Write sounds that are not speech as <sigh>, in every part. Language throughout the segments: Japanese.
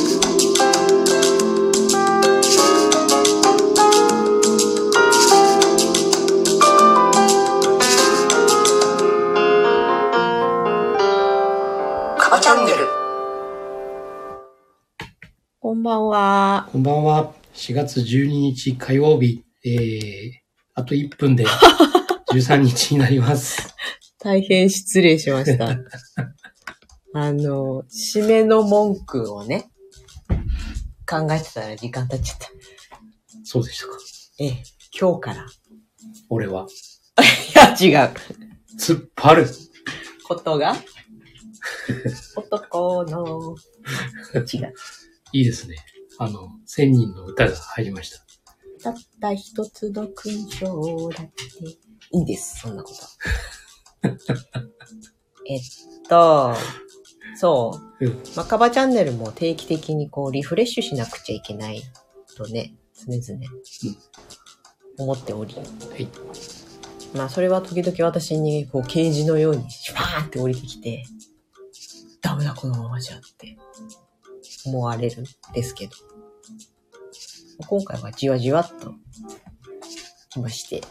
カバチャンネルこんばんは。こんばんは。4月12日火曜日、えー、あと1分で <laughs> 13日になります。大変失礼しました。<laughs> あの、締めの文句をね、考えてたら時間経っちゃった。そうでしたか。ええ、今日から。俺は、<laughs> いや、違う。突っ張る。ことが？<laughs> 男の、違う。いいですね。あの、千人の歌が入りました。たった一つの勲章だって。いいです、そんなこと。<laughs> えっと、そう。うん。まあ、カバチャンネルも定期的にこうリフレッシュしなくちゃいけないとね、常々思っており。はい。まあそれは時々私にこうケージのようにシュパーンって降りてきて、ダメだこのままじゃって思われるんですけど。今回はじわじわっと来まして。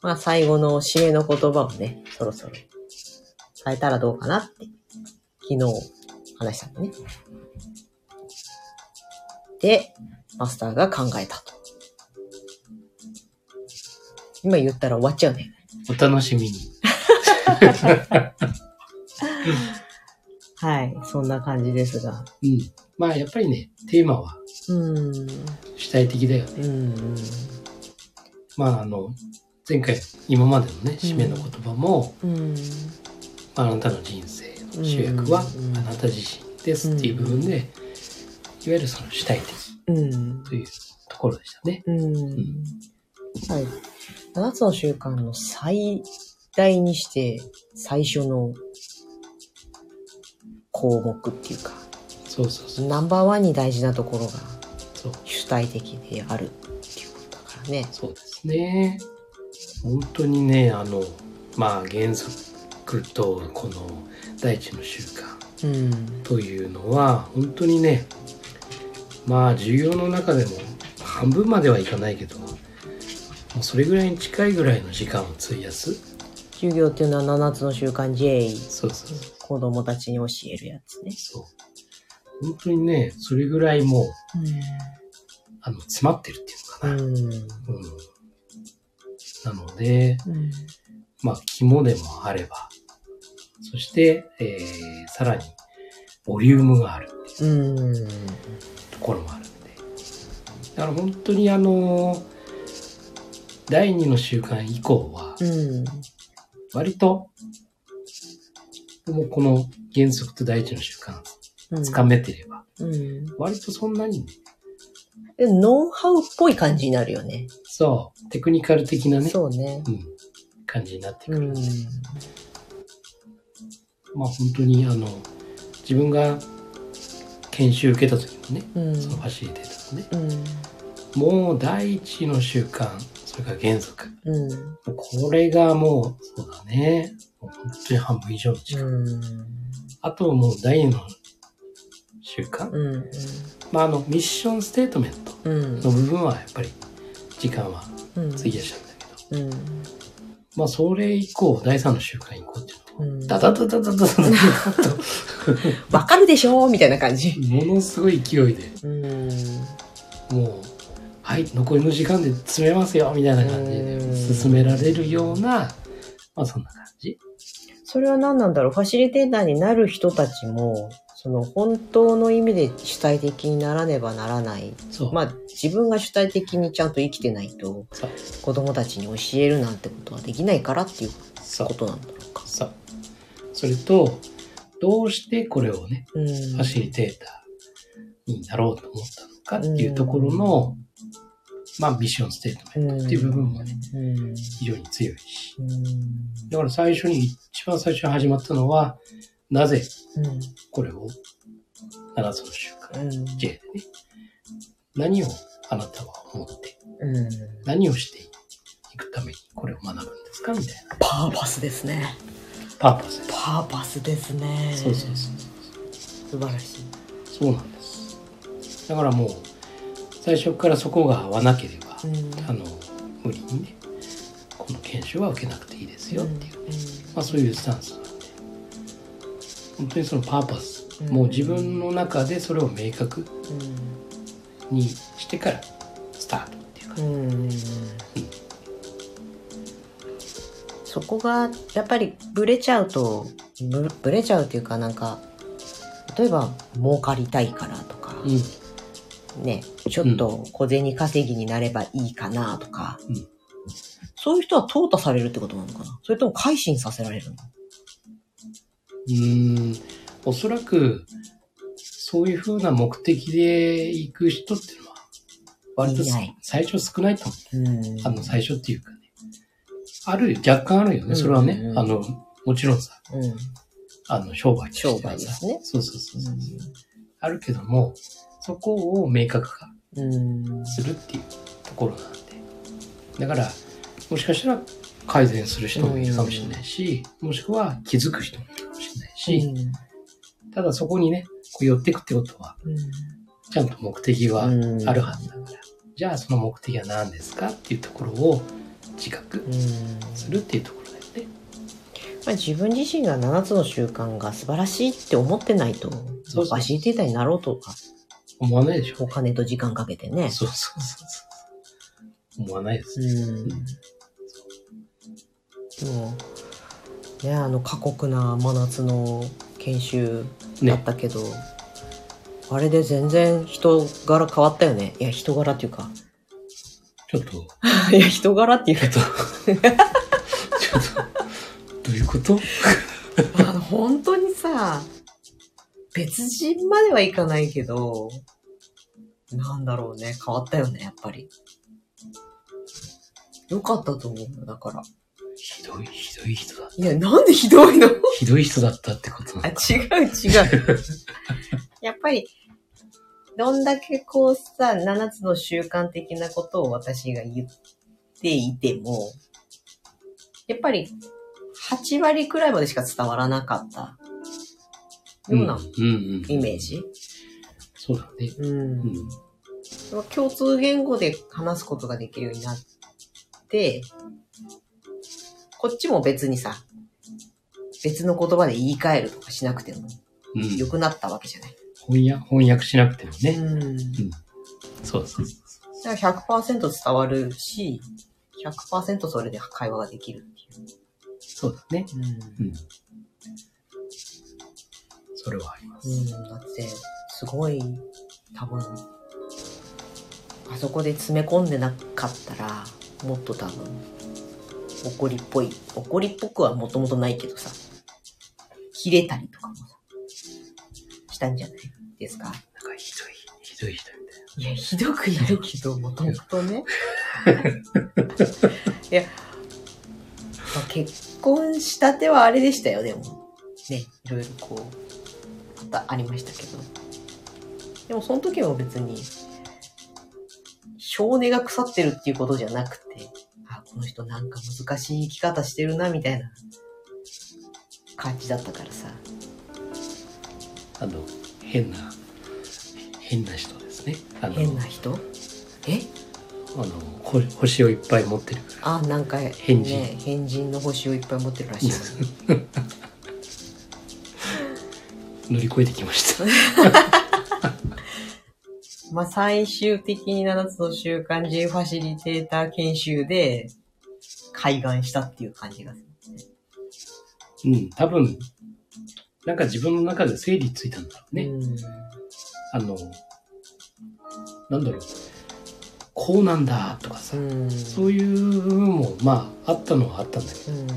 まあ最後の締めの言葉をね、そろそろ変えたらどうかなって昨日話したのね。で、マスターが考えたと。今言ったら終わっちゃうね。お楽しみに。はい。そんな感じですが。うん。まあ、やっぱりね、テーマはうん。主体的だよね。うん。まあ、あの、前回、今までのね、締めの言葉も、うん。あなたの人生の主役はうんあなた自身ですっていう部分で、いわゆるその主体的うん。というところでしたね。うん。はい。7つの習慣の最大にして最初の項目っていうか、そうそうそう。ナンバーワンに大事なところがそう主体的であるっていうことだからね。そうですね。本当にね、あの、まあ原則とこの第一の習慣うん。というのは、本当にね、まあ授業の中でも半分まではいかないけど、もうそれぐらいに近いぐらいの時間を費やす。授業っていうのは7つの習慣 J そうそうそう。子供たちに教えるやつね。そう。本当にね、それぐらいもう、あの、詰まってるっていうのかな。うん。うんなので、うん。まあ、肝でもあれば、そして、えー、さらに、ボリュームがあるっていううん。ところもあるんで。だから本当にあの、第二の習慣以降は、うん。割と、もうこの原則と第一の習慣、うん。つかめてれば、うん。割とそんなにノウハウっぽい感じになるよね。そう、テクニカル的なね、そうね。うん、感じになってくる。うん。まあ本当にあの、自分が研修受けた時もね、うん。そのファシリテーターのね、うん。もう第一の習慣、それから原則。うん。これがもう、そうだね。もう本当に半分以上の時間。うん。あともう第二の習慣。うん。まああの、ミッションステートメントうん。の部分はやっぱり時間はうん。費やしたんだけど。うん。まあそれ以降、第三の習慣以降って。ダダダダダダダダダわかるでしょみたいな感じ。ものすごい勢いで、うん。もう、はい、残りの時間で詰めますよ、みたいな感じで進められるような、まあそんな感じ。それは何なんだろうファシリテーターになる人たちも、その本当の意味で主体的にならねばならない。そう。まあ自分が主体的にちゃんと生きてないと。子供たちに教えるなんてことはできないからっていうそうことなんだろうか。そう。それと、どうしてこれをね、うん。ファシリテーターになろうと思ったのかっていうところの、まあ、ミッションステートメントっていう部分もね、うん。非常に強いし。うん。だから最初に、一番最初に始まったのは、なぜうん。これを7つの習慣、うん。J でね、何をあなたは思って、うん。何をしていくためにこれを学ぶんですかみたいな。パーパスですね。パーパスです。パーパスですね。そうそうそう。素晴らしい。そうなんですだからもう最初からそこが合わなければ、うんあの無理にねこの研修は受けなくていいですよっていう、うんまあ、そういうスタンスなんで本当にそのパーパス、うんもう自分の中でそれを明確うんにしてからスタートっていうか、うんそこがやっぱりブレちゃうとブブレちゃうっていうかなんか例えば儲かりたいからとか、うん。ねちょっと小銭稼ぎになればいいかなとか、うん。そういう人は淘汰されるってことなのかな？それとも改心させられるの？うーん。おそらくそういうふうな目的で行く人っていうのは割と最初少ないと思う。あの最初っていうか。ねある若干あるよね。それはね、あのもちろんさ。うん。あの商売商売ですね。そうそうそうそう、あるけどもそこを明確化うん。するっていうところなんで。だからもしかしたら改善する人もいるかもしれないし、もしくは気づく人もいるかもしれないし、ただそこにねこう寄っていくってことはちゃんと目的はあうん。るはずだから、じゃあその目的は何ですかっていうところを自覚うんするっていうところだよね。まあ、自分自身が7つの習慣が素晴らしいって思ってないと、そうそうファシリテーターになろうとか、思わないでしょお金と時間かけてね。そうそうそうそう。思わないです。うん。もう、ね、あの過酷な真夏の研修だっね。たけど、あれで全然人柄変わったよね。いや、人柄っていうか。ちょっと、<laughs> いや、人柄っていうかちょっと、どういうこと？<laughs> あの、本当にさ、別人まではいかないけど、なんだろうね、変わったよね、やっぱり。よかったと思うよ、だから。ひどい、ひどい人だ。いや、なんでひどいの？ひどい人だったってことなあ。違う違う。<laughs> やっぱり、どんだけこうさ、7つの習慣的なことを私が言っていても、やっぱり、8割くらいまでしか伝わらなかったようなうんうん。イメージ？そうだね。うんうん。共通言語で話すことができるようになって、こっちも別にさ、別の言葉で言い換えるとかしなくてもうん。良くなったわけじゃない？翻訳、翻訳しなくてもね。うん。そうそうそう。だから100%伝わるし、100%それで会話ができるっていう。そうだね。うん。うん。それはあります。うん、だって、すごい、多分、あそこで詰め込んでなかったら、もっと多分、怒りっぽい、怒りっぽくはもともとないけどさ、切れたりとかもさ、したんじゃないですか？なんかひどい、ひどい人みたいな。いや、ひどくないけど、もともとね。<laughs> いや、まあ、結婚したてはあれでしたよ、でも。ね、いろいろこう、またありましたけど。でも、その時も別に、性根が腐ってるっていうことじゃなくて、あ、この人なんか難しい生き方してるな、みたいな感じだったからさ。あの、変な、変な人ですね。あの、変な人？え？あの、ほ星をいっぱい持ってる。あ、なんか、変人ね、変人の星をいっぱい持ってるらしいですね。<laughs> 乗り越えてきました。<laughs> まあ、最終的に7つの習慣 J ファシリテーター研修で、開眼したっていう感じがする。うん、多分、なんか自分の中で整理ついたんだろうね。うん。あの、なんだろう。こうなんだとかさ、うん。そういう部分も、まあ、あったのはあったんだけど、うん。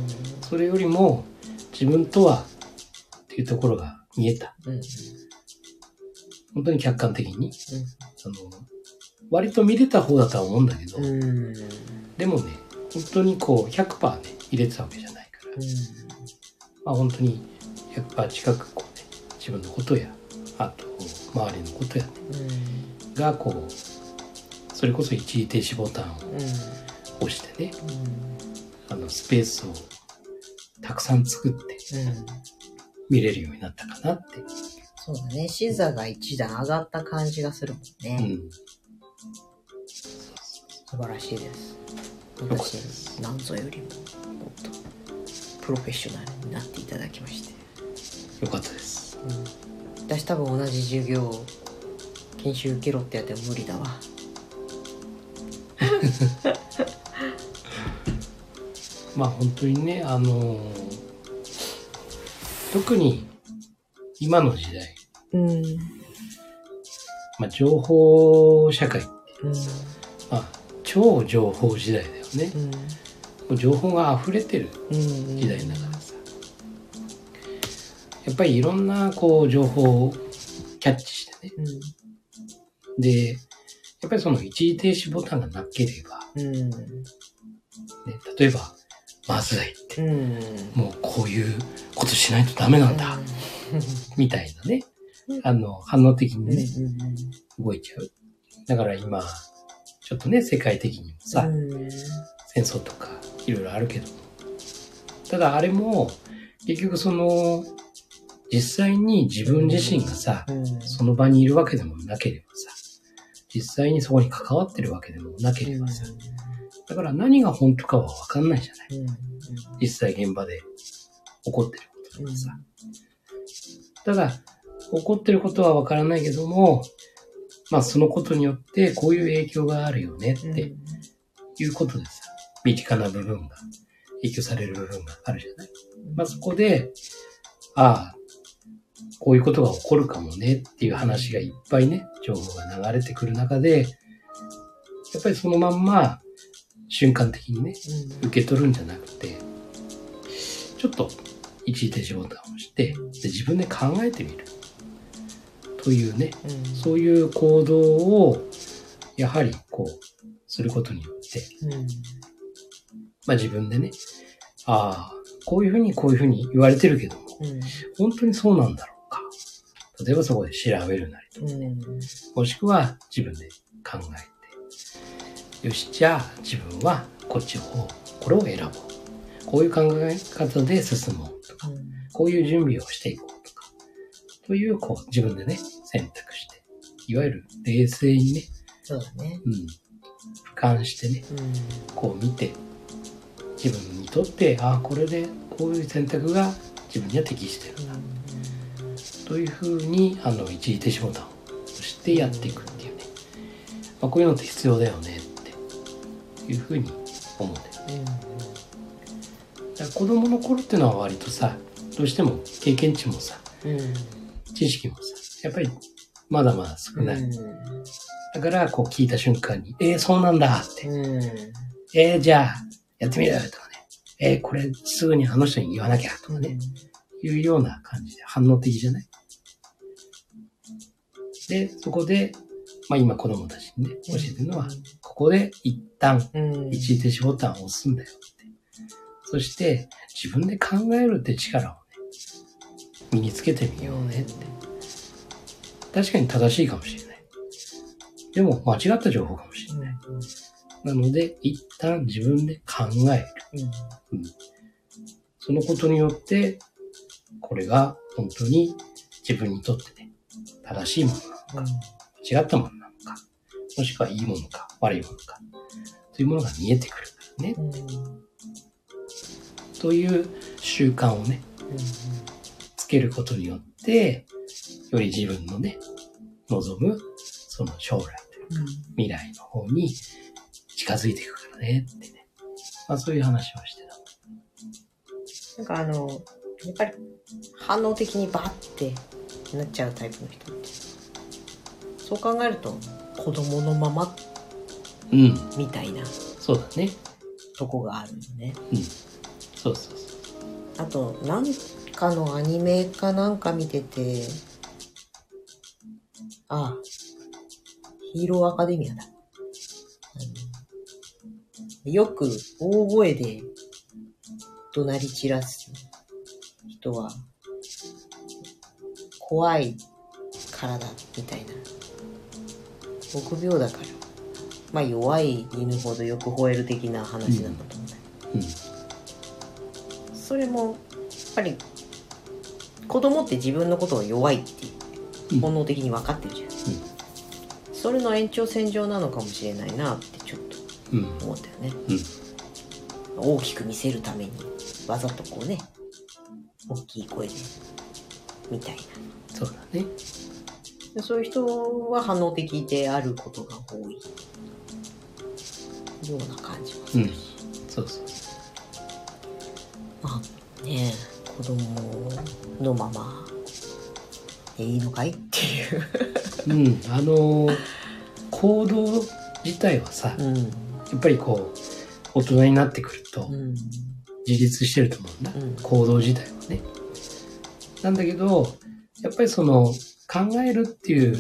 それよりも、自分とは、っていうところが見えた。うん。本当に客観的に。あの、割と見れた方だとは思うんだけど。でもね、本当にこう、100%ね、入れてたわけじゃないから、まあ本当に100%近くこうね、自分のことや、あと、周りのことやね、がこう、それこそ一時停止ボタンを押してね、あの、スペースをたくさん作って見れるようになったかなって、そうだね。視座が一段上がった感じがするもんうね。ん。素晴らしいです。私、なんぞよりも、もっと、プロフェッショナルになっていただきまして。よかったです。うん。私多分同じ授業、研修受けろってやっても無理だわ。<laughs> まあ本当にね、あのー特に今の時代、うん。まあ情報社会、うん。まあ超情報時代だよね。うん。情報が溢れてるうん。時代だからさ。やっぱりいろんなこう情報をキャッチしてね。うん。で、やっぱりその一時停止ボタンがなければ、うん。ね、例えば、まずいって、うん。もうこういうことしないとダメなんだ、みたいなね、あの、反応的にね、動いちゃう。だから今、ちょっとね、世界的にもさ、戦争とかいろいろあるけども。ただあれも、結局その、実際に自分自身がさ、その場にいるわけでもなければさ、実際にそこに関わってるわけでもなければさ、だから何が本当かはわかんないじゃない。実際現場で起こってることとかさ。ただ、起こってることはわからないけども、まあそのことによってこういう影響があるよねっていうことでさ、身近な部分が影響される部分があるじゃない。まあそこで、ああ、こういうことが起こるかもねっていう話がいっぱいね、情報が流れてくる中で、やっぱりそのまんま瞬間的にね、受け取るんじゃなくて、ちょっと一時停止ボタンを押して、で自分で考えてみる。というね、そういう行動を、やはりこう、することによって、まあ自分でね、ああ、こういうふうにこういうふうに言われてるけども、本当にそうなんだろうか。例えばそこで調べるなりとか、もしくは自分で考えて、よし、じゃあ自分はこっちを、これを選ぼう。こういう考え方で進もうとか、こういう準備をしていこうとか、という、こう自分でね、選択して、いわゆる冷静にね、そうだね。うん、俯瞰してね、こう見て、自分にとって、ああ、これでこういう選択が自分には適してるな。というふうに、あの、一時停止ボタンを押してやっていくっていうね。まあ、こういうのって必要だよねっていうふうに思うんだよね。だ子供の頃っていうのは割とさ、どうしても経験値もさ、知識もさ、やっぱりまだまだ少ない。だから、こう聞いた瞬間に、えー、そうなんだって。えー、じゃあ、やってみるとかね。えー、これすぐにあの人に言わなきゃとかね。いうような感じで反応的じゃない？で、そこで、まあ今子供たちにね、教えてるのは、ここで一旦一時停止ボタンを押すんだよって。そして、自分で考えるって力をね、身につけてみようねって。確かに正しいかもしれない。でも間違った情報かもしれない。なので、一旦自分で考える。うんそのことによって、これが本当に自分にとってね、正しいものなのか、違ったものなのか、もしくはいいものか、悪いものか、というものが見えてくるからね。という習慣をね、つけることによって、より自分のね、望む、その将来というか、未来の方に近づいていくからねってね。まあそういう話をしてた。なんかあの、やっぱり反応的にバッてなっちゃうタイプの人って。そう考えると、子供のままうん、みたいなそうだね。とこがあるよね。うん。そうそうそう。あと、なんかのアニメかなんか見てて、ああ、ヒーローアカデミアだ。あのよく大声で怒鳴り散らす人は、怖いからだ、みたいな。臆病だから。まあ弱い犬ほどよく吠える的な話なんだと思うんだようん。それもやっぱり子供って自分のことを弱いってうん本能的に分かってるじゃん、それの延長線上なのかもしれないなってちょっうん。と思ったよねうん。大きく見せるためにわざとこうね大きい声でみたいなそうだね。でそういう人は反応的であることが多いような感じもするし、そうそう。まあね子供のままでいいのかいっていううん。あのー行動自体はさ、うんやっぱりこう、大人になってくるとうん自立してると思うんだ。うん行動自体はね。なんだけど、やっぱりその考えるっていう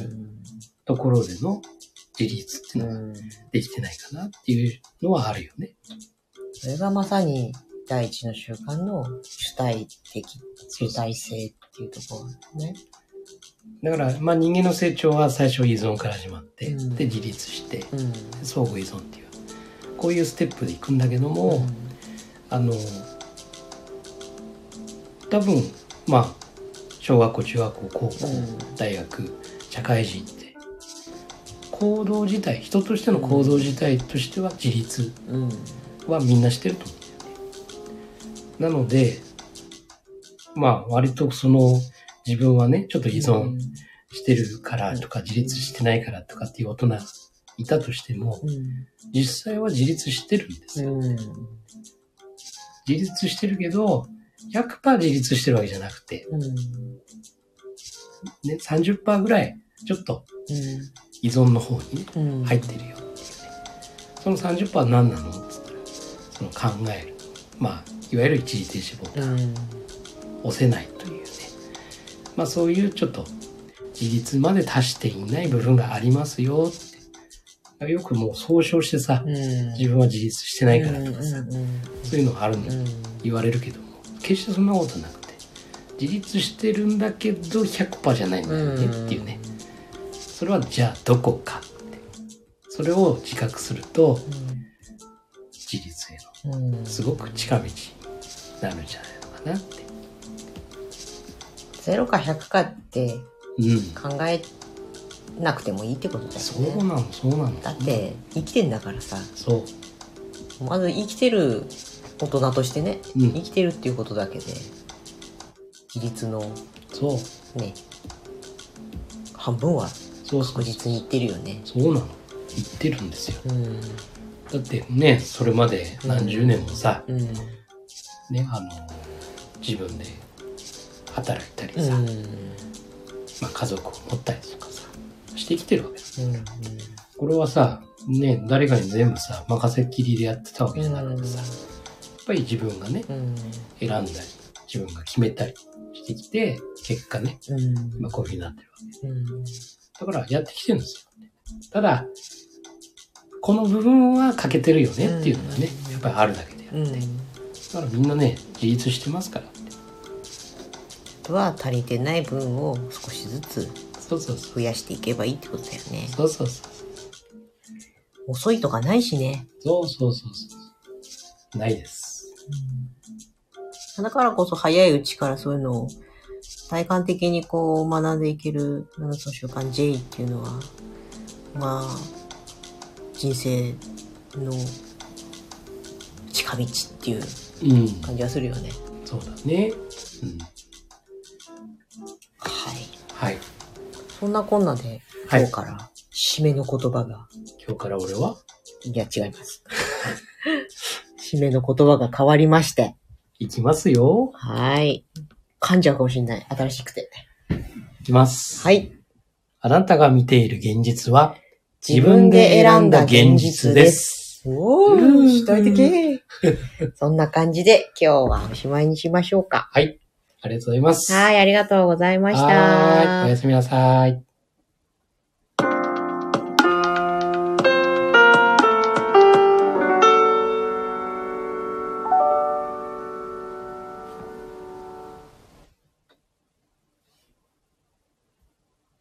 ところでの自立っていうのができてないかなっていうのはあるよね。それがまさに第一の習慣の主体的主体性っていうところね。だから、まあ人間の成長は最初依存から始まって、うんで自立して、うん。相互依存っていう、こういうステップでいくんだけども、あの、多分、まあ、小学校、中学校、高校、うん大学、社会人って、行動自体、人としての行動自体としては自立うん。はみんなしてると思うんだよね。なので、まあ、割とその、自分はね、ちょっと依存してるからとか、自立してないからとかっていう大人いたとしても、うん。実際は自立してるんですよ。うん。自立してるけど、100%自立してるわけじゃなくて、うん。ね、30%ぐらい、ちょっと依存の方にね、うん。入ってるよっていうね。その30%は何なの？って言ったら、その考える。まあ、いわゆる一時停止ボタン、うん。押せないというね。まあそういうちょっと自立まで達していない部分がありますよって。よくもう総称してさ、うん。自分は自立してないからとかさ。そういうのがあるのうん。言われるけども、決してそんなことなくて、自立してるんだけど100%じゃないんだよねっていうね。それはじゃあどこかって。それを自覚すると、自立へうん。のすごく近道になるんじゃないのかなって。0か100かってうん。考えなくてもいいってことだよね。そうなの、そうなの。だって生きてんだからさ、そう。まず生きてる大人としてね、うん生きてるっていうことだけで、自立のそう。ね、半分は確実にいってるよね。そうなの。言ってるんですよ。うん。だってね、それまで何十年もさ、うん。ね、あの、自分で働いたりうん。さ、うん。まあ家族を持ったりとかさ、してきてるわけです。うん。これはさ、ね、誰かに全部さ、任せっきりでやってたわけじゃなくてさ、ぱり自分がね、うん。選んだり、自分が決めたりしてきて、結果ね、うん。今こういうふうになってるわけ。うん。だからやってきてるんですよ。ただ、この部分は欠けてるよねっていうのがね、うんやっぱりあるだけであって。うん。だからみんなね、自立してますからは足りてない分を少しずつ。増やしていけばいいってことだよね。そうそうそう。遅いとかないしね。そうそうそうそう。ないです。だからこそ早いうちからそういうのを体感的にこう学んでいける7つの習慣 J っていうのは、まあ、人生の近道っていううん。感じはするよね。そうだね。うん。はい。はい。そんなこんなで、はい今日から締めの言葉が、今日から俺は？いや違います。<laughs> 締めの言葉が変わりまして。行きますよ。はい。噛んじゃうかもしれない。新しくて。行きます。はい。あなたが見ている現実は、自分で選んだ現実です。おうー、ん主体的。<laughs> そんな感じで今日はおしまいにしましょうか。はい。ありがとうございます。はい、ありがとうございました。はーい。おやすみなさい。